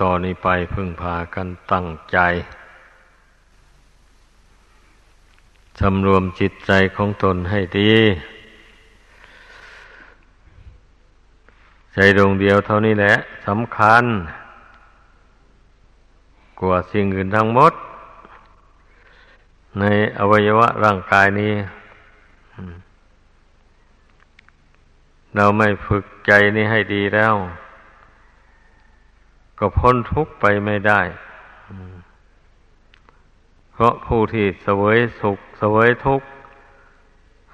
ต่อนนี้ไปพึ่งพากันตั้งใจสำรวมจิตใจของตนให้ดี ใจดวงเดียวเท่านี้แหละสำคัญ กว่าสิ่งอื่นทั้งหมด ในอวัยวะร่างกายนี้ เราไม่ฝึกใจนี้ให้ดีแล้ว ก็พ้นทุกข์ไปไม่ได้ เพราะผู้ที่เสวยสุขเสวยทุกข์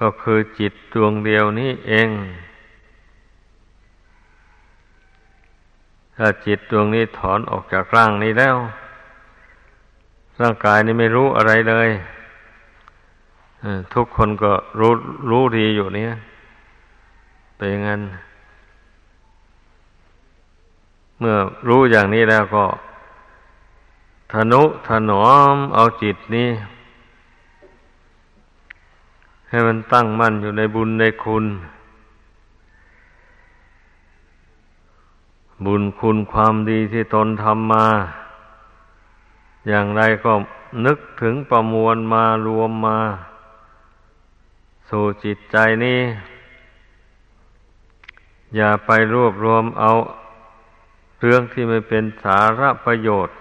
ก็คือจิตดวงเดียวนี้เอง ถ้าจิตดวงนี้ถอนออกจากร่างนี้แล้ว ร่างกายนี้ไม่รู้อะไรเลยทุกคนก็รู้รู้ดีอยู่เนี่ยเป็นงั้น เมื่อรู้อย่างนี้แล้วก็ทนุถนอมเอาจิตนี้ ให้มันตั้งมั่นอยู่ในบุญในคุณ บุญคุณความดีที่ตนทำมา อย่างไรก็นึกถึงประมวลมารวมมา สู่จิตใจนี้ อย่าไปรวบรวมเอา เรื่องที่ไม่เป็นสาระประโยชน์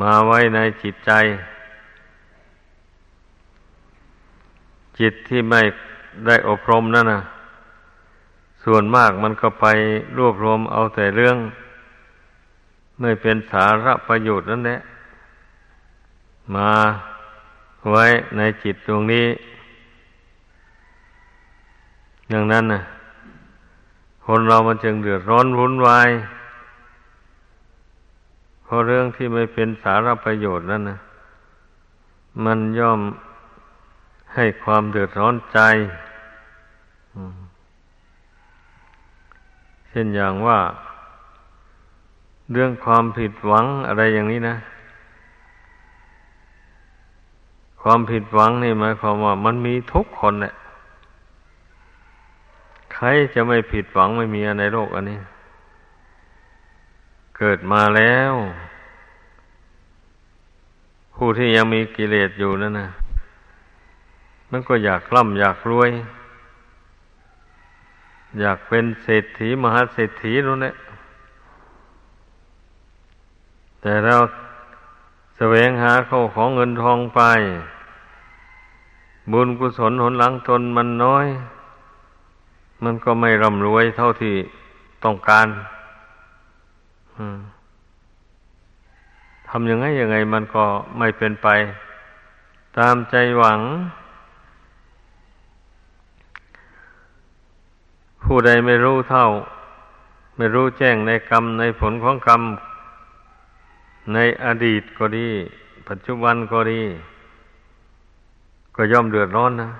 มาไว้ในจิตใจ จิตที่ไม่ได้อบรมนั่นนะส่วนมากมันก็ไปรวบรวมเอาแต่เรื่อง ไม่เป็นสาระประโยชน์นั่นแหละมาไว้ในจิตตรงนี้อย่างนั้นนะ คนเรามันจึงเดือดร้อนวุ่นวายเพราะเรื่องที่ไม่เป็นสาระประโยชน์นั่นนะมันย่อมให้ความเดือดร้อนใจเช่นอย่างว่า เรื่องความผิดหวังอะไรอย่างนี้นะ ความผิดหวังนี่หมายความว่า มันมีทุกคนแหละ รจะไม่ผิดหวังไม่มีในโลกอันนี้ เกิดมาแล้ว ผู้ที่ยังมีกิเลสอยู่นั่นนะมันก็อยากร่ำอยากรวย อยากเป็นเศรษฐีมหาเศรษฐีนู่นแหละแต่เราแสวงหาเข้าของเงินทองไป บุญกุศลหนหลังตนมันน้อย มันก็ไม่ร่ำรวยเท่าที่ต้องการทำยังไงยังไง มันก็ไม่เป็นไป ตามใจหวัง ผู้ใดไม่รู้เท่า ไม่รู้แจ้งในกรรมในผลของกรรม ในอดีตก็ดี ปัจจุบันก็ดี ก็ย่อมเดือดร้อนนะ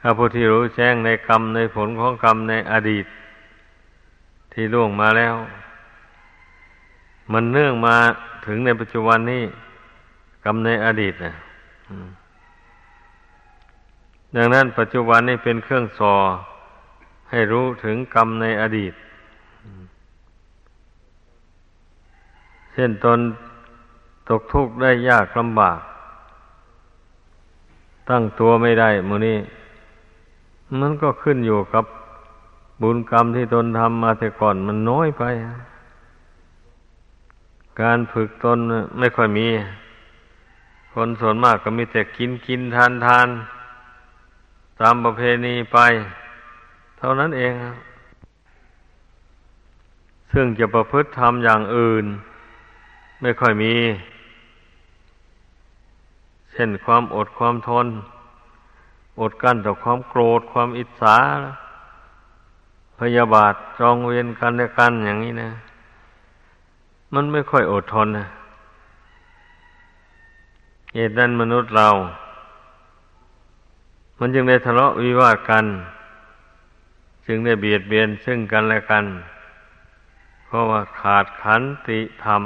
ถ้าผู้ที่รู้แจ้งในกรรมในผลของกรรมในอดีต ที่ล่วงมาแล้ว มันเนื่องมาถึงในปัจจุบันนี้กรรมในอดีตนะดังนั้นปัจจุบันนี้เป็นเครื่องสอให้รู้ถึงกรรมในอดีต เช่นตนตกทุกข์ได้ยากลำบาก ตั้งตัวไม่ได้มูนี้ มันก็ขึ้นอยู่กับบุญกรรมที่ตนทำมาแต่ก่อนมันน้อยไป การฝึกตนไม่ค่อยมี คนส่วนมากก็มีแต่กินกินทานทาน ตามประเพณีไป เท่านั้นเอง ซึ่งจะประพฤติทำอย่างอื่น ไม่ค่อยมี เช่นความอดความทน อดกั้นต่อความโกรธความอิจฉาพยาบาทจองเวียนกันและกันอย่างนี้นะ มันไม่ค่อยอดทนนะเหตุนั้นมนุษย์เรา มันจึงได้ทะเลาะวิวาทกัน จึงได้เบียดเบียนซึ่งกันและกัน เพราะว่าขาดขันติธรรม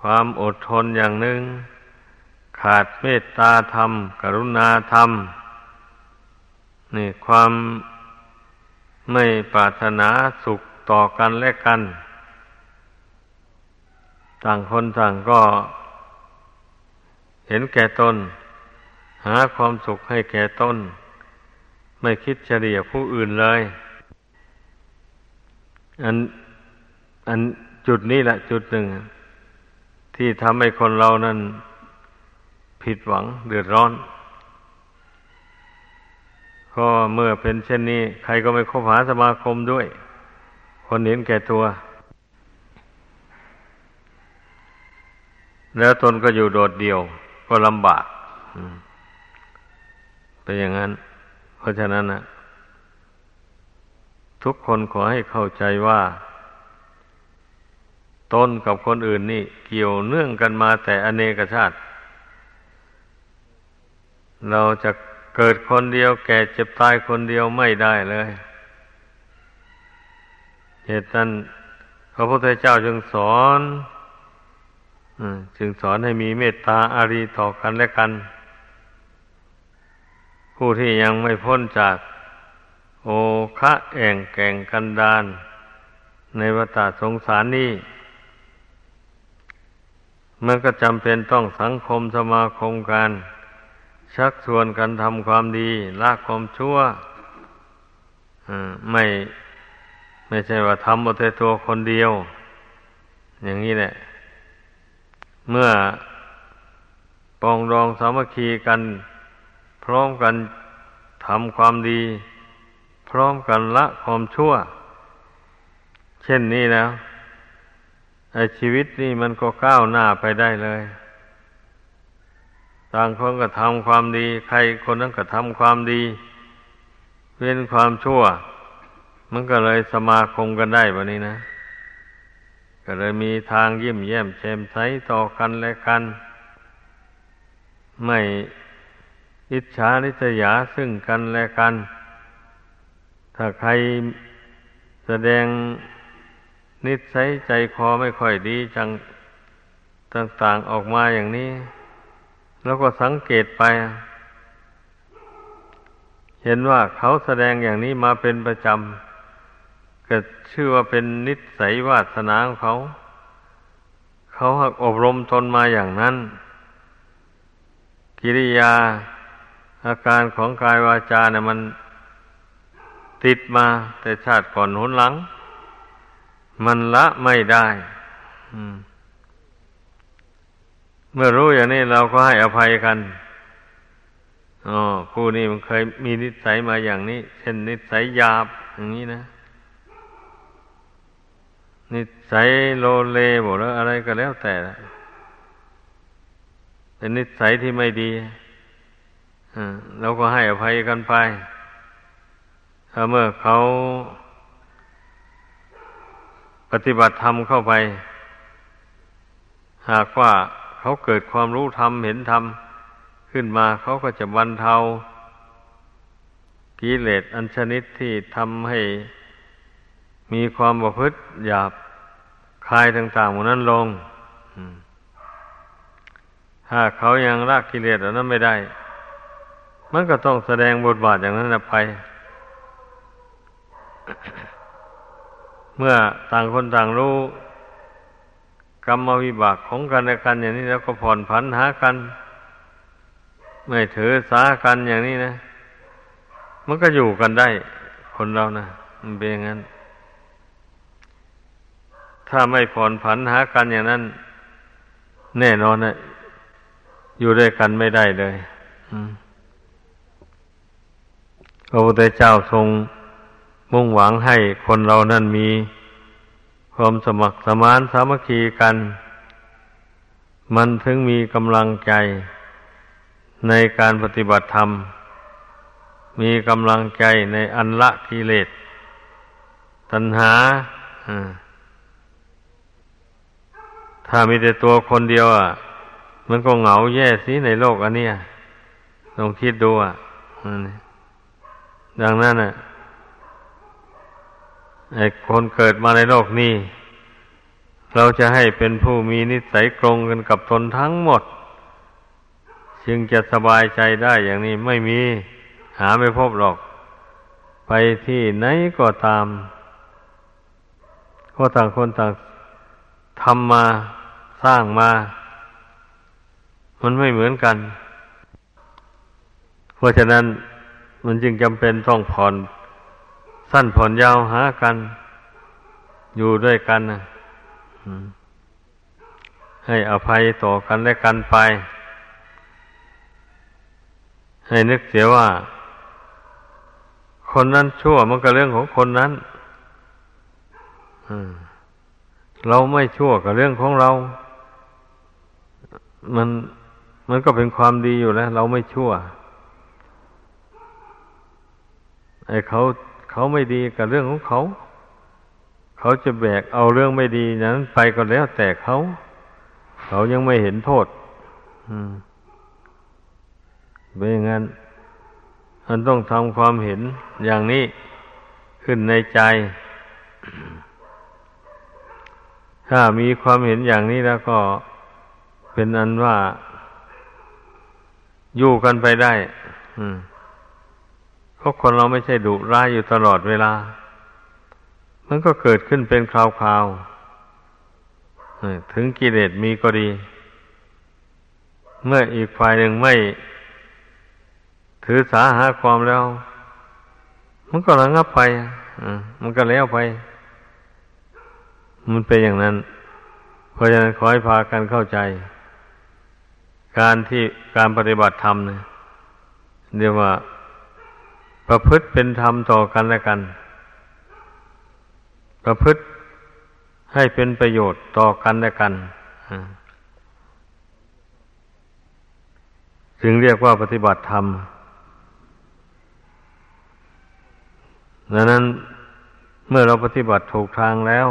ความอดทนอย่างหนึ่ง ขาดเมตตาธรรม กรุณาธรรม นี่ความไม่ปรารถนาสุขต่อกันและกัน ต่างคนต่างก็ เห็นแก่ตน หาความสุขให้แก่ตนไม่คิดเฉลี่ยผู้อื่นเลย อัน อันจุดนี้แหละจุดหนึ่ง ที่ทำให้คนเรานั้น ผิดหวังเดือดร้อน ก็เมื่อเป็นเช่นนี้ ใครก็ไม่คบหาสมาคมด้วย คนเห็นแก่ตัว แล้วตนก็อยู่โดดเดี่ยว ก็ลำบากเป็นอย่างนั้น เพราะฉะนั้นนะทุกคนขอให้เข้าใจว่าตนกับคนอื่นนี่ เกี่ยวเนื่องกันมาแต่อเนกชาติ เราจะเกิดคนเดียวแก่เจ็บตายคนเดียวไม่ได้เลย เหตุนั้นพระพุทธเจ้าจึงสอนจึงสอนให้มีเมตตาอารีต่อกันและกัน ผู้ที่ยังไม่พ้นจาก โอคะแอ่งแก่งกันดาน ในวัฏสงสารนี้มันก็จำเป็นต้องสังคมสมาคมกัน ชักชวนกันทำความดีละความชั่วไม่ ไม่ใช่ว่าทำเอาแต่ตัวคนเดียว อย่างนี้แหละ เมื่อปองรองสามัคคีกัน พร้อมกันทำความดี พร้อมกันละความชั่ว เช่นนี้แล้วไอ้ชีวิตนี่มันก็ก้าวหน้าไปได้เลย ต่างคนก็ทำความดี ใครคนนั้นก็ทำความดี เว้นความชั่ว มันก็เลยสมาคมกันได้แบบนี้นะ ก็เลยมีทางยิ้มแย้มแจ่มใสต่อกันและกัน ไม่อิจฉาริษยาซึ่งกันและกัน ถ้าใครแสดงนิสัยใจคอไม่ค่อยดีจังต่างๆออกมาอย่างนี้ แล้วก็สังเกตไป เห็นว่าเขาแสดงอย่างนี้มาเป็นประจำก็ชื่อว่าเป็นนิสัยวาสนาของเขา เขาหักอบรมตนมาอย่างนั้น กิริยาอาการของกายวาจาเนี่ยมันติดมาแต่ชาติก่อนหนหลัง มันละไม่ได้ อืม เมื่อรู้อย่างนี้เราก็ให้อภัยกันอ๋อผู้นี้มันเคยมีนิสัยมาอย่างนี้ เช่นนิสัยหยาบอย่างนี้นะ นิสัยโลเลบอกแล้วอะไรก็แล้วแต่ เป็นนิสัยที่ไม่ดีเราก็ให้อภัยกันไปถ้าเมื่อเขาปฏิบัติธรรมเข้าไป หากว่า เขาเกิดความรู้ธรรมเห็นธรรมขึ้นมาเขาก็จะบรรเทากิเลสอันชนิดที่ทำให้มีความประพฤติหยาบคายต่างๆหมดนั้นลง ถ้าเขายังละกิเลสอันนั้นไม่ได้ มันก็ต้องแสดงบทบาทอย่างนั้นไป เมื่อต่างคนต่างรู้ รรมวิบากของกันและกันอย่างนี้แล้วก็ผ่อนผันหากัน ไม่ถือสากันอย่างนี้นะ มันก็อยู่กันได้ คนเรานะมันเป็นอย่างนั้น ถ้าไม่ผ่อนผันหากันอย่างนั้น แน่นอนนะอยู่ด้วยกันไม่ได้เลยพระพุทธเจ้าทรงมุ่งหวังให้คนเรานั้นมี ความสมัครสมานสามัคคีกัน มันถึงมีกำลังใจในการปฏิบัติธรรม มีกำลังใจในอันละกิเลสตัณหาถ้ามีแต่ตัวคนเดียวอะ มันก็เหงาแย่สิในโลกอันนี้ลองคิดดูอะดังนั้นอะ ไอ้คนเกิดมาในโลกนี้ เราจะให้เป็นผู้มีนิสัยตรงกันกับตนทั้งหมด จึงจะสบายใจได้อย่างนี้ไม่มีหาไม่พบหรอก ไปที่ไหนก็ตามราะต่างคนต่างทำมาสร้างมา มันไม่เหมือนกัน เพราะฉะนั้นมันจึงจำเป็นต้องผ่อน สั้นผ่อนยาวหากัน อยู่ด้วยกันนะให้อภัยต่อกันและกันไป ให้นึกเสียว่า คนนั้นชั่วมันก็เรื่องของคนนั้นเราไม่ชั่วกับเรื่องของเรา มันมันก็เป็นความดีอยู่แล้ว เราไม่ชั่วไอ้เขา เขาไม่ดีกับเรื่องของเขา เขาจะแบกเอาเรื่องไม่ดีนั้น ไปก็แล้วแต่เขา เขายังไม่เห็นโทษ อืมเป็นอย่างนั้นมันต้องทำความเห็นอย่างนี้ขึ้นในใจ ถ้ามีความเห็นอย่างนี้แล้วก็เป็นอันว่า อยู่กันไปได้ อืม เพราะคนเราไม่ใช่ดุร้ายอยู่ตลอดเวลา มันก็เกิดขึ้นเป็นคราวๆถึงกิเลสมีก็ดี เมื่ออีกฝ่ายหนึ่งไม่ถือสาหาความแล้ว มันก็ระงับไปมันก็แล้วไป มันเป็นอย่างนั้น เพราะฉะนั้นขอให้พากันเข้าใจ การที่การปฏิบัติธรรมเนี่ยเรียกว่า ประพฤติเป็นธรรมต่อกันและกัน ประพฤติให้เป็นประโยชน์ต่อกันและกันจึงเรียกว่าปฏิบัติธรรมดังนั้นเมื่อเราปฏิบัติถูกทางแล้ว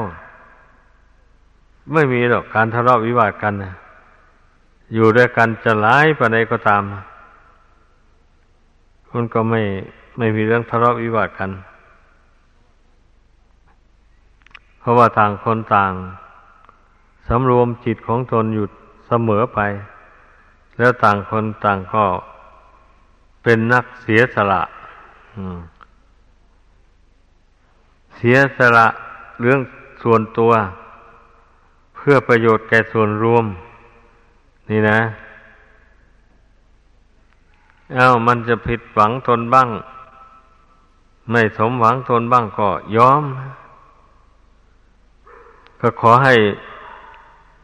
ไม่มีหรอกการทะเลาะวิวาทกันนะอยู่ด้วยกันจะร้ายปานใดก็ตาม มันก็ไม่ ไม่มีเรื่องทะเลาะวิวาทกัน เพราะว่าต่างคนต่างสำรวมจิตของตนอยู่เสมอไป แล้วต่างคนต่างก็เป็นนักเสียสละเสียสละเรื่องส่วนตัว เพื่อประโยชน์แก่ส่วนรวม นี่นะ เอา้ามันจะผิดหวังตนบ้าง ไม่สมหวังตนบ้างก็ยอม ก็ขอให้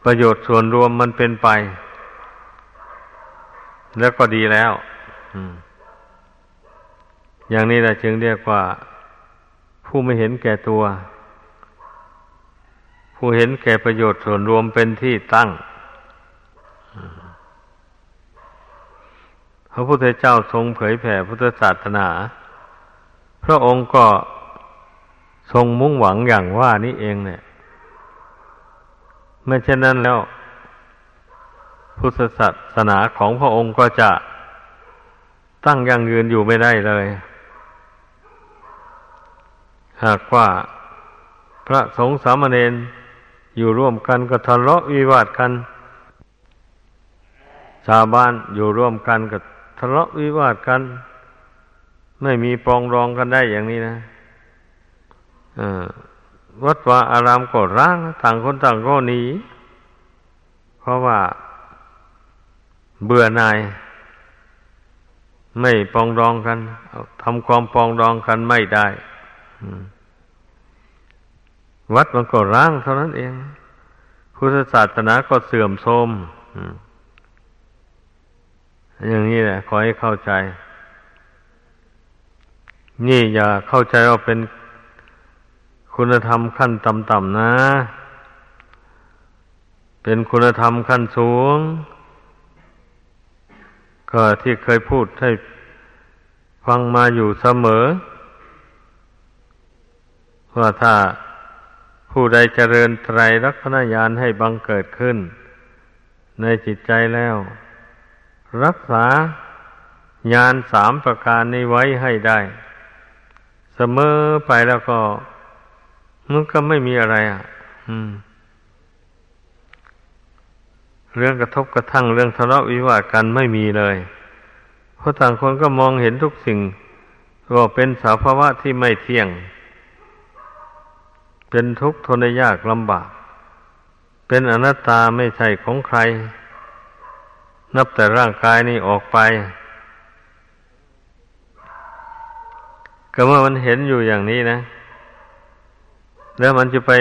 ประโยชน์ส่วนรวมมันเป็นไป แล้วก็ดีแล้วอย่างนี้แหละจึงเรียกว่า ผู้ไม่เห็นแก่ตัว ผู้เห็นแก่ประโยชน์ส่วนรวมเป็นที่ตั้งพระพุทธเจ้าทรงเผยแผ่พุทธศาสนา พระองค์ก็ทรงมุ่งหวังอย่างว่านี้เองเนี่ยไม่เช่นนั้นแล้วพุทธศาสนาของพระองค์ก็จะตั้งยั่งยืนอยู่ไม่ได้เลย หากว่าพระสงฆ์สามเณรอยู่ร่วมกันก็ทะเลาะวิวาทกัน ชาวบ้านอยู่ร่วมกันก็ทะเลาะวิวาทกัน ไม่มีปองรองกันได้อย่างนี้นะวัดวาอารามก็ร้าง ต่างคนต่างก็หนีเพราะว่าเบื่อหน่าย ไม่ปองรองกันทำความปองรองกันไม่ได้วัดมันก็ร้างเท่านั้นเอง พุทธศาสนาก็เสื่อมโทรมอย่างนี้แหละ ขอให้เข้าใจ นี่อย่าเข้าใจว่าเป็นคุณธรรมขั้นต่ำๆนะ เป็นคุณธรรมขั้นสูง ก็ที่เคยพูดให้ฟังมาอยู่เสมอ ว่าถ้าผู้ใดเจริญไตรลักษณญาณให้บังเกิดขึ้น ในจิตใจแล้ว รักษาญาณสามประการนี้ไว้ให้ได้ เสมอไปแล้วก็มันก็ไม่มีอะไร อะเรื่องกระทบกระทั่งเรื่องทะเลาะวิวาทกันไม่มีเลย เพราะต่างคนก็มองเห็นทุกสิ่งว่าเป็นสาภาวะที่ไม่เที่ยงเเป็นทุกข์ทนยากลำบาก เป็นอนัตตาไม่ใช่ของใคร นับแต่ร่างกายนี้ออกไป ก็เมื่อมันเห็นอยู่อย่างนี้นะ แล้วมันจะไป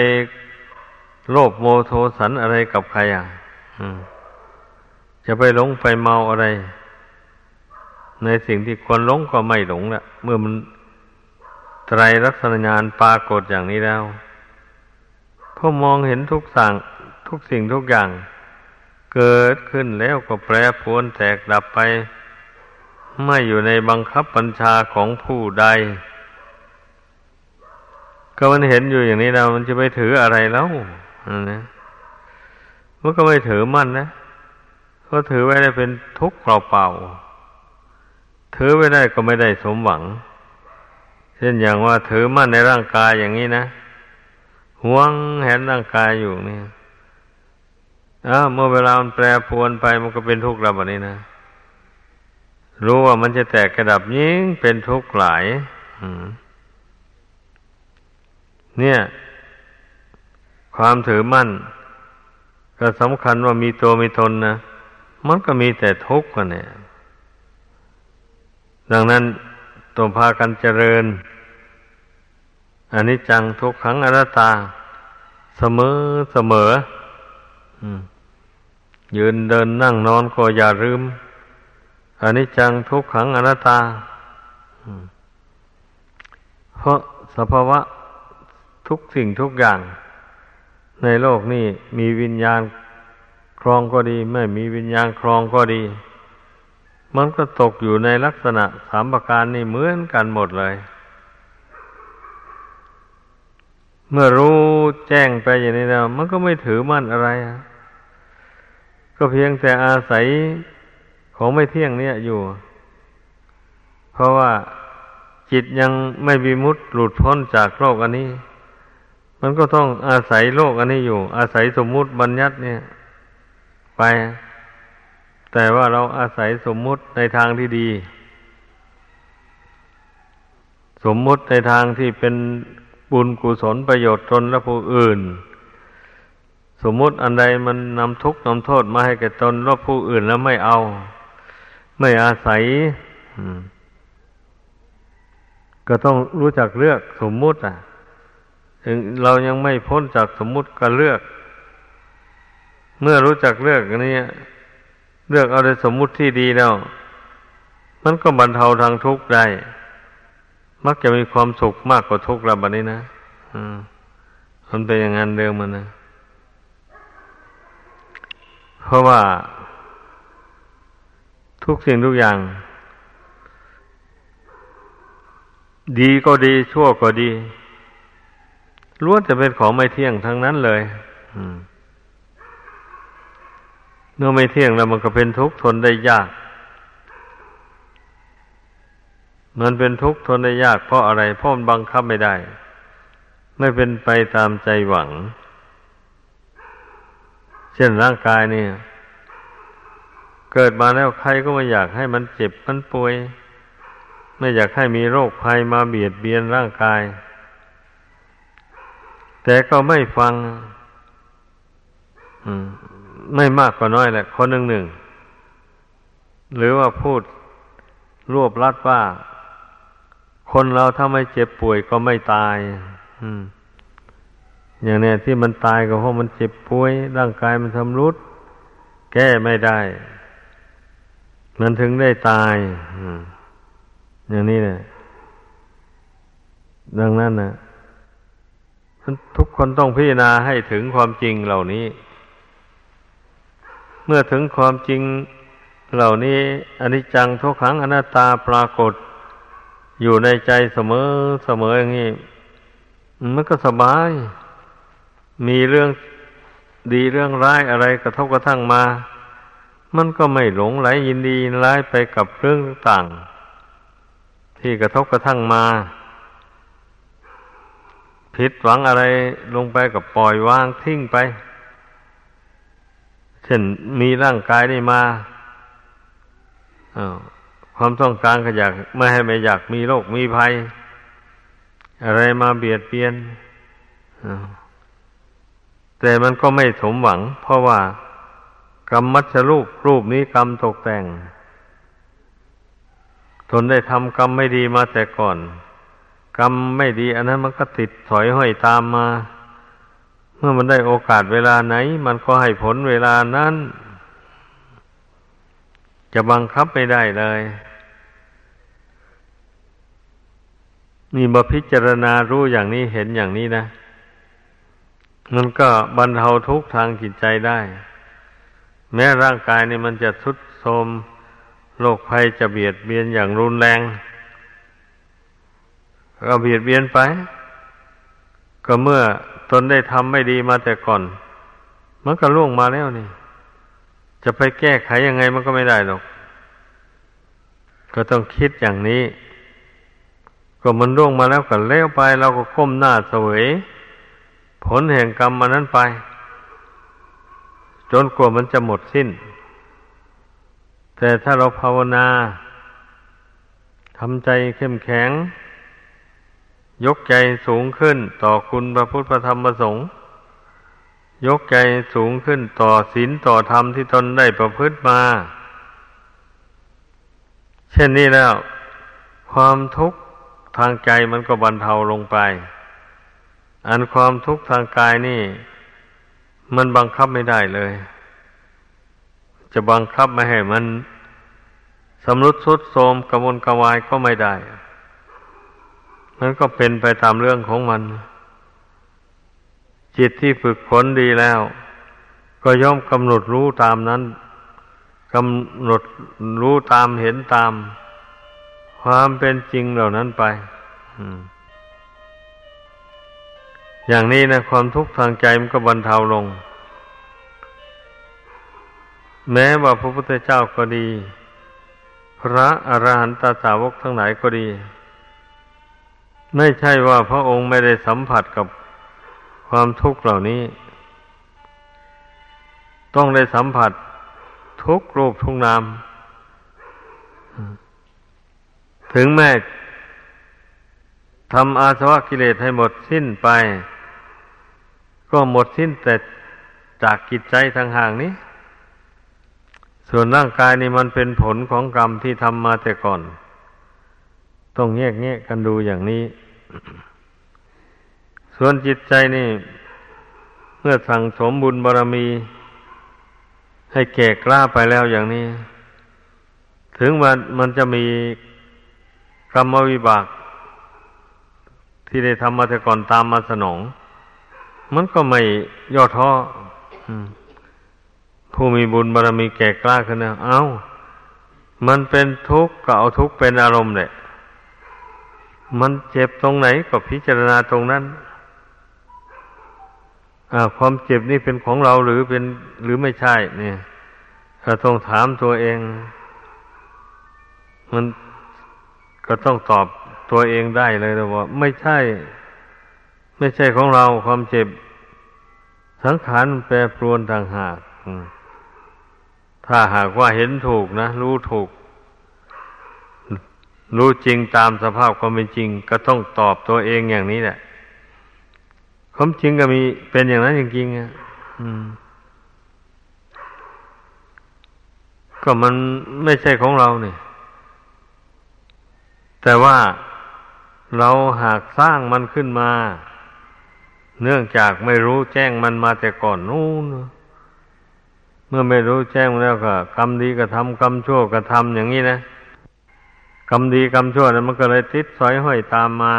โลภโมโทสันอะไรกับใครอะจะไปหลงไปเมาอะไร ในสิ่งที่ควรหลงก็ไม่หลงละเมื่อมันไตรลักษณญาณปรากฏอย่างนี้แล้วพอมองเห็นทุกสั่งทุกสิ่งทุกอย่าง เกิดขึ้นแล้วก็แปรปรวนแตกดับไป ไม่อยู่ในบังคับบัญชาของผู้ใด ก็มันเห็นอยู่อย่างนี้แล้วมันจะไปถืออะไรแล้วนะมันก็ไม่ถือมั่นนะก็ถือไว้ได้เป็นทุกข์เปล่าๆถือไว้ได้ก็ไม่ได้สมหวัง เช่นอย่างว่าถือมั่นในร่างกายอย่างนี้นะหวงเห็นร่างกายอยู่นี่อ้าเมื่อเวลามันแปรปรวนไปมันก็เป็นทุกข์แล้วแบบนี้นะ รู้ว่ามันจะแตกกระดับยิ่งเป็นทุกข์หลายเนี่ย ความถือมั่น ก็สำคัญว่ามีตัวมีตนนะมันก็มีแต่ทุกข์กันเนี่ย ดังนั้นต้องพากันเจริญอันนี้จังทุกขังอนัตตา เสมอเสมอยืนเดินนั่งนอนก็อย่าลืม อันนี้จังทุกขังอนัตตา เพราะสภาวะทุกสิ่งทุกอย่าง ในโลกนี้มีวิญญาณครองก็ดี ไม่มีวิญญาณครองก็ดี มันก็ตกอยู่ในลักษณะสามประการนี่เหมือนกันหมดเลย เมื่อรู้แจ้งไปอย่างนี้แล้วมันก็ไม่ถือมั่นอะไร ก็เพียงแต่อาศัย ของไม่เที่ยงเนี่ยอยู่ เพราะว่าจิตยังไม่มีมุดหลุดพ้นจากโลกอันนี้ มันก็ต้องอาศัยโลกอันนี้อยู่ อาศัยสมมุติบัญญัติเนี่ย ไป แต่ว่าเราอาศัยสมมุติในทางที่ดี สมมุติในทางที่เป็นบุญกุศลประโยชน์ตนและผู้อื่น สมมุติอันใดมันนำทุกข์นำโทษมาให้แก่ตนและผู้อื่นแล้วไม่เอา ไม่อาศัยก็ต้องรู้จักเลือกสมมุติ อะถึงเรายังไม่พ้นจากสมมุติก็เลือก เมื่อรู้จักเลือกนี้เลือกเอาในสมมุติที่ดีแล้ว มันก็บรรเทาทางทุกข์ได้ มักจะมีความสุขมากกว่าทุกข์ระบัดนี้นะมมันเป็นอย่างนั้นเดิมมันนะ เพราะว่า ทุกสิ่งทุกอย่าง ดีก็ดีชั่วก็ดีล้วนจะเป็นของไม่เที่ยงทั้งนั้นเลยเมื่อไม่เที่ยงแล้วมันก็เป็นทุกข์ทนได้ยาก มันเป็นทุกข์ทนได้ยากเพราะอะไร เพราะมันบังคับไม่ได้ ไม่เป็นไปตามใจหวัง เช่นร่างกายเนี่ย เกิดมาแล้วใครก็ไม่อยากให้มันเจ็บมันป่วย ไม่อยากให้มีโรคภัยมาเบียดเบียนร่างกาย แต่ก็ไม่ฟังไม่มากก็น้อยแหละคนหนึ่งหนึ่ง หรือว่าพูดรวบลัดว่า คนเราถ้าไม่เจ็บป่วยก็ไม่ตาย อืมอย่างเนี้ยที่มันตายก็เพราะมันเจ็บป่วย ร่างกายมันทำรุด แก้ไม่ได้ มันถึงได้ตายอย่างนี้เนี่ยดังนั้นนะทุกคนต้องพิจารณาให้ถึงความจริงเหล่านี้ เมื่อถึงความจริงเหล่านี้อนิจจังทุกขังอนัตตาปรากฏ อยู่ในใจเสมอเสมออย่างนี้มันก็สบาย มีเรื่องดีเรื่องร้ายอะไรกระทบกระทั่งมา มันก็ไม่หลงไหลยินดีร้ายไปกับเรื่องต่างๆที่กระทบกระทั่งมาผิดหวังอะไรลงไปกับปล่อยวางทิ้งไป เช่นมีร่างกายนี่มาอาความต้องการก็อยากไม่ให้ไม่อยากมีโรคมีภัย อะไรมาเบียดเบียนแต่มันก็ไม่สมหวัง เพราะว่า กรรมมัชรูปรูปนี้กรรมตกแต่ง ทนได้ทำกรรมไม่ดีมาแต่ก่อน กรรมไม่ดี อันนั้นมันก็ติดถอยห้อยตามมา เมื่อมันได้โอกาสเวลาไหน มันก็ให้ผลเวลานั้น จะบังคับไม่ได้เลยนี่มาพิจารณารู้อย่างนี้เห็นอย่างนี้นะ มันก็บรรเทาทุกข์ทางจิตใจได้ แม้ร่างกายนี่มันจะทุดโทรมโรคภัยจะเบียดเบียนอย่างรุนแรง ก็เบียดเบียนไป ก็เมื่อตนได้ทำไม่ดีมาแต่ก่อน มันก็ล่วงมาแล้วนี่ จะไปแก้ไขยังไงมันก็ไม่ได้หรอก ก็ต้องคิดอย่างนี้ ก็มันร่วงมาแล้วก็เลี้ยวไป เราก็ก้มหน้าเสวย ผลแห่งกรรมมันนั้นไป จนกว่ามันจะหมดสิ้น แต่ถ้าเราภาวนาทำใจเข้มแข็ง ยกใจสูงขึ้นต่อคุณพระพุทธพระธรรมพระสงฆ์ยกใจสูงขึ้นต่อศีลต่อธรรมที่ตนได้ประพฤติมา เช่นนี้แล้ว ความทุกข์ทางใจมันก็บรรเทาลงไป อันความทุกข์ทางกายนี่ มันบังคับไม่ได้เลย จะบังคับไม่ให้มันสำรุดสุดโทมกระวนกระวายก็ไม่ได้ มันก็เป็นไปตามเรื่องของมัน จิตที่ฝึกฝนดีแล้ว ก็ย่อมกำหนดรู้ตามนั้นกำหนดรู้ตามเห็นตาม ความเป็นจริงเหล่านั้นไป อ อย่างนี้นะความทุกข์ทางใจมันก็บรรเทาลง แม้ว่าพระพุทธเจ้าก็ดี พระอรหันตสาวกทั้งหลายก็ดี ไม่ใช่ว่าพระองค์ไม่ได้สัมผัสกับความทุกข์เหล่านี้ ต้องได้สัมผัสทุกรูปทุกนาม ถึงแม้ทำอาสวะกิเลสให้หมดสิ้นไป ก็หมดสิ้นแต่จากกิจใจทางห่างนี้ ส่วนร่างกายนี่มันเป็นผลของกรรมที่ทำมาแต่ก่อน ต้องแยกแยะกันดูอย่างนี้ ส่วนจิตใจนี่ เมื่อสั่งสมบุญบารมี ให้แก่กล้าไปแล้วอย่างนี้ ถึงมันมันจะมีกรรมวิบาก ที่ได้ทำมาแต่ก่อนตามมาสนอง มันก็ไม่ย่อท้อผู้มีบุญบารมีแก่กล้าขึ้นนะเอา้า มันเป็นทุกข์ก็เอาทุกข์เป็นอารมณ์เลยมันเจ็บตรงไหนก็พิจารณาตรงนั้นความเจ็บนี่เป็นของเราหรือเป็นหรือไม่ใช่ เนี่ยถ้าต้องถามตัวเอง มันก็ต้องตอบตัวเองได้เลยนะว่า ไม่ใช่ ไม่ใช่ของเราความเจ็บ สังขารแปรปรวนต่างหากถ้าหากว่าเห็นถูกนะ รู้ถูก รู้จริงตามสภาพความเป็นจริง ก็ต้องตอบตัวเองอย่างนี้แหละความจริงก็มีเป็นอย่างนั้นจริงๆอะก็มันไม่ใช่ของเราเนี่ยแต่ว่าเราหากสร้างมันขึ้นมา เนื่องจากไม่รู้แจ้งมันมาแต่ก่อนนู้นเมื่อไม่รู้แจ้งแล้วก็กรรมดีก็ทำกรรมชั่วก็ทำอย่างนี้นะกรรมดีกรรมชั่วนั้นมันก็เลยติดสอยห้อยตามมา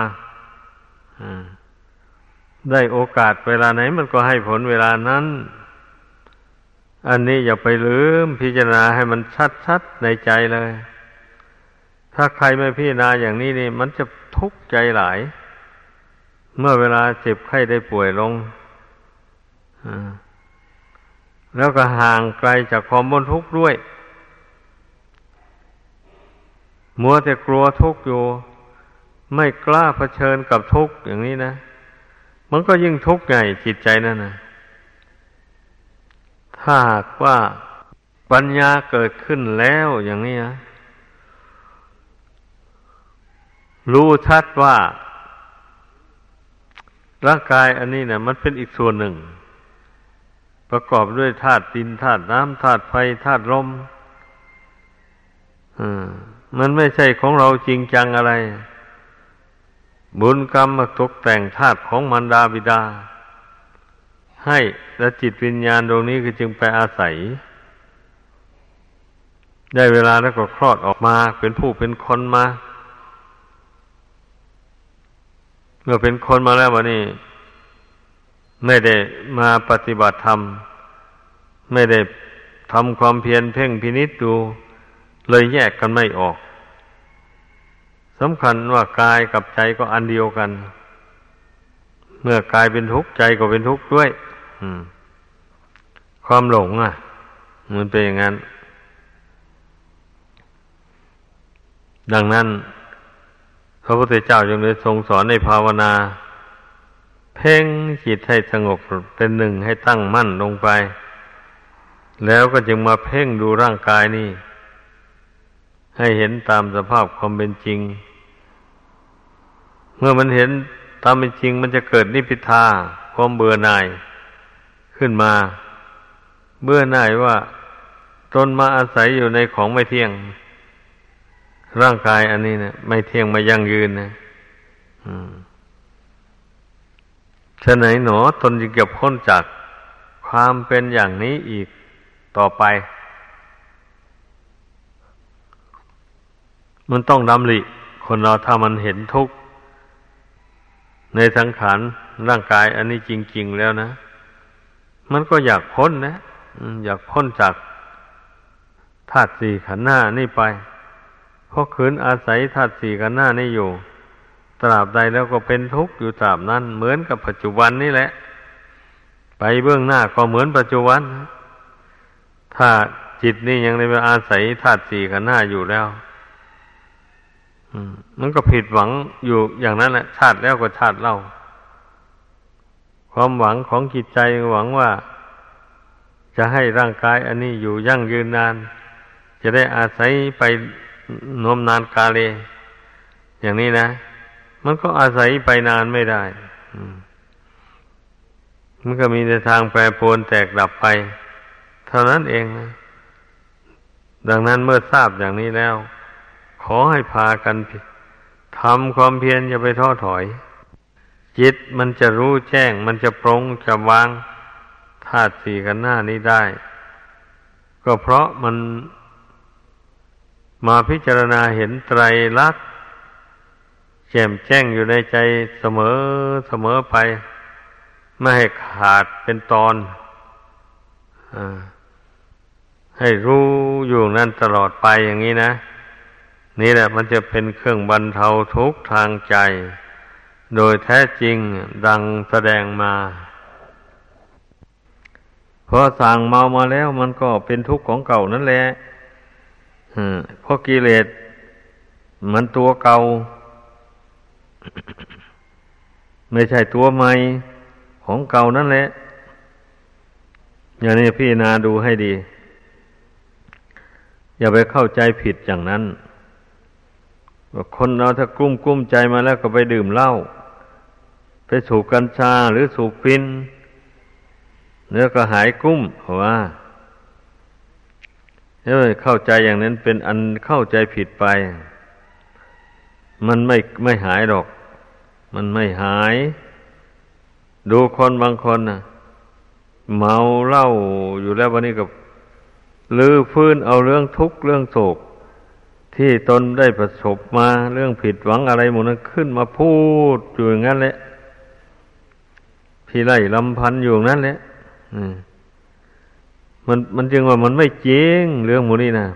ได้โอกาสเวลาไหน มันก็ให้ผลเวลานั้น อันนี้อย่าไปลืมพิจารณาให้มันชัดๆในใจเลย ถ้าใครไม่พิจารณาอย่างนี้นี่ มันจะทุกข์ใจหลาย เมื่อเวลาเจ็บไข้ได้ป่วยลงแล้วก็ห่างไกลจากความบนทุกข์ด้วย มัวแต่กลัวทุกข์อยู่ ไม่กล้าเผชิญกับทุกข์อย่างนี้นะ มันก็ยิ่งทุกข์ใหญ่จิตใจนั่นนะถ้าหากว่าปัญญาเกิดขึ้นแล้วอย่างนี้นะรู้ชัดว่า ร่างกายอันนี้เนี่ยมันเป็นอีกส่วนหนึ่ง ประกอบด้วยธาตุดินธาตุน้ำธาตุไฟธาตุลมมันไม่ใช่ของเราจริงจังอะไร บุญกรรมมาตกแต่งธาตุของมันดาบิดา ให้และจิตวิญญาณตรงนี้ก็จึงไปอาศัย ได้เวลาแล้วก็คลอดออกมาเป็นผู้เป็นคนมา เมื่อเป็นคนมาแล้ววันนี้ ไม่ได้มาปฏิบัติธรรม ไม่ได้ทำความเพียรเพ่งพินิษดูเลยแยกกันไม่ออกสำคัญว่ากายกับใจก็อันเดียวกัน เมื่อกายเป็นทุกข์ใจก็เป็นทุกข์ด้วยความหลงอะ มันเป็นอย่างนั้น ดังนั้น พระพุทธเจ้าจึงได้ทรงสอนในภาวนา เพ่งจิตให้สงบเป็นหนึ่งให้ตั้งมั่นลงไป แล้วก็จึงมาเพ่งดูร่างกายนี่ ให้เห็นตามสภาพความเป็นจริง เมื่อมันเห็นตามเป็นจริงมันจะเกิดนิพิทาความเบื่อหน่ายขึ้นมา เบื่อหน่ายว่าตนมาอาศัยอยู่ในของไม่เที่ยง ร่างกายอันนี้เนะไม่เที่ยงไม่ยั่งยืนนะฉะไหนหนอตนจึงเก็บพ้นจากความเป็นอย่างนี้อีกต่อไป มันต้องดำริคนเราถ้ามันเห็นทุกข์ในสังขารร่างกายอันนี้จริง ๆ แล้วนะ มันก็อยากพ้นนะอยากพ้นจากธาตุสี่ขันธ์หน้านี่ไป เพราะขืนอาศัยธาตุสี่กันหน้านี่อยู่ ตราบใดแล้วก็เป็นทุกข์อยู่ตราบนั้น เหมือนกับปัจจุบันนี่แหละ ไปเบื้องหน้าก็เหมือนปัจจุบัน ถ้าจิตนี่ยังในอาศัยธาตุสี่กันหน้าอยู่แล้วมันก็ผิดหวังอยู่อย่างนั้นแหละชาติแล้วก็ชาติเล่า ความหวังของจิตใจหวังว่า จะให้ร่างกายอันนี้อยู่ยั่งยืนนาน จะได้อาศัยไป นมนานกาเล อย่างนี้นะ มันก็อาศัยไปนานไม่ได้มันก็มีแต่ทางแปรปรวนแตกดับไป เท่านั้นเองนะดังนั้นเมื่อทราบอย่างนี้แล้ว ขอให้พากันทำความเพียรอย่าไปท้อถอย จิตมันจะรู้แจ้ง มันจะปรงจะวางธาตุสี่กันหน้านี้ได้ ก็เพราะมัน มาพิจารณาเห็นไตรลักษณ์แจ่มแจ้งอยู่ในใจเสมอเสมอไป ไม่ให้ขาดเป็นตอนอให้รู้อยู่นั่นตลอดไปอย่างนี้นะ นี่แหละมันจะเป็นเครื่องบรรเทาทุกข์ทางใจ โดยแท้จริงดังแสดงมาพอสั่งเมามาแล้วมันก็เป็นทุกข์ของเก่านั่นแหละ เพราะกิเลสมันตัวเก่า ไม่ใช่ตัวใหม่ของเก่านั่นแหละ อย่างนี้พี่นาดูให้ดี อย่าไปเข้าใจผิดอย่างนั้นว่าคนเราถ้ากลุ้มกุ้มใจมาแล้วก็ไปดื่มเหล้าไปสูบกัญชาหรือสูบฟินเนื้อก็หายกุ้มเพราะว่า เอ้ยเข้าใจอย่างนั้นเป็นอันเข้าใจผิดไป มันไม่ไม่หายหรอก มันไม่หาย ดูคนบางคนนะเมาเหล้าอยู่แล้ววันนี้กับลือฟื้นเอาเรื่องทุกข์เรื่องโศก ที่ตนได้ประสบมาเรื่องผิดหวังอะไรหมดนั้นขึ้นมาพูดอยู่อย่างนั้นแหละพี่ไล่ลำพันอยู่อย่างนั้นแหละ อืม มันมันจึงว่ามันไม่จริงเรื่องหมูนี่นะ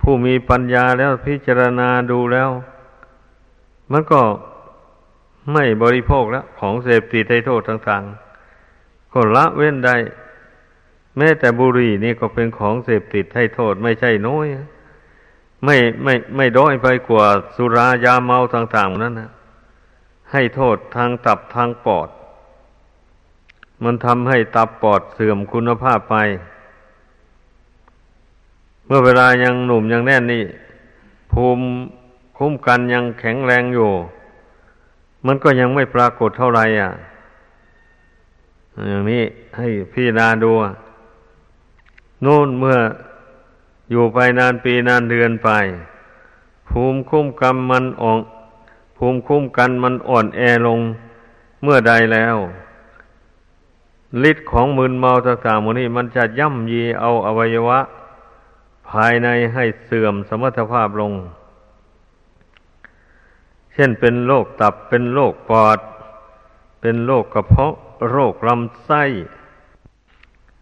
ผู้มีปัญญาแล้วพิจารณาดูแล้ว มันก็ไม่บริโภคแล้ว ของเสพติดให้โทษต่างๆก็ละเว้นได้ แม้แต่บุหรี่นี่ก็เป็นของเสพติดให้โทษไม่ใช่น้อยไม่ไม่ไม่ด้อยไปกว่าสุรายาเมาต่าง ๆ นั้นนะให้โทษทางตับทางปอด มันทำให้ตับปอดเสื่อมคุณภาพไป เมื่อเวลายังหนุ่มยังแน่นนี่ ภูมิคุ้มกันยังแข็งแรงอยู่ มันก็ยังไม่ปรากฏเท่าไหร่อะ อย่างนี้ให้พี่นาดูนู่นเมื่ออยู่ไปนานปีนานเดือนไป ภูมิคุ้มกันมันอ่อนภูมิคุ้มกันมันอ่อนแอลงเมื่อใดแล้ว ฤทธิ์ของมึนเมาต่างๆมนี้มันจะย่ำยีเอาอวัยวะ ภายในให้เสื่อมสมรรถภาพลง เช่นเป็นโรคตับเป็นโรคปอด เป็นโรคกระเพาะโรคลำไส้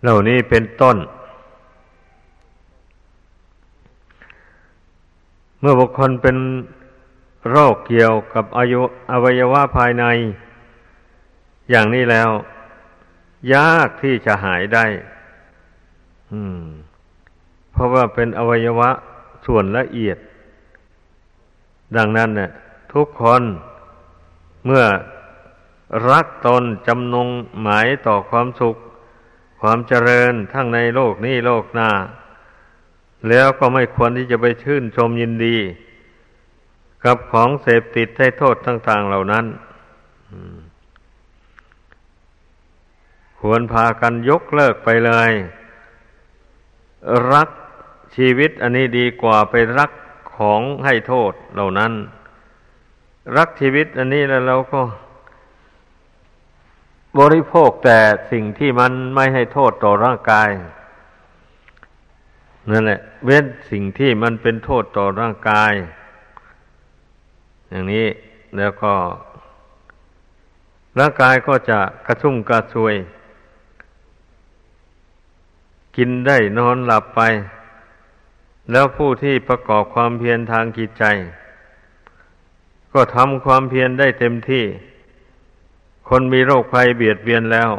เหล่านี้เป็นต้น เมื่อบุคคลเป็นโรคเกี่ยวกับอายุอวัยวะภายใน อย่างนี้แล้ว ยากที่จะหายได้ อืม เพราะว่าเป็นอวัยวะส่วนละเอียด ดังนั้นเนี่ยทุกคนเมื่อรักตนจำนงหมายต่อความสุข ความเจริญทั้งในโลกนี้โลกหน้า แล้วก็ไม่ควรที่จะไปชื่นชมยินดี กับของเสพติดให้โทษต่าง ๆ เหล่านั้น ควรพากันยกเลิกไปเลย รักชีวิตอันนี้ดีกว่าไปรักของให้โทษเหล่านั้น รักชีวิตอันนี้แล้วเราก็ บริโภคแต่สิ่งที่มันไม่ให้โทษต่อร่างกายนั่นแหละ เว้นสิ่งที่มันเป็นโทษต่อร่างกาย อย่างนี้แล้วก็ ร่างกายก็จะกระชุ่มกระชวย กินได้นอนหลับไป แล้วผู้ที่ประกอบความเพียรทางจิตใจ ก็ทำความเพียรได้เต็มที่ คนมีโรคภัยเบียดเบียนแล้ว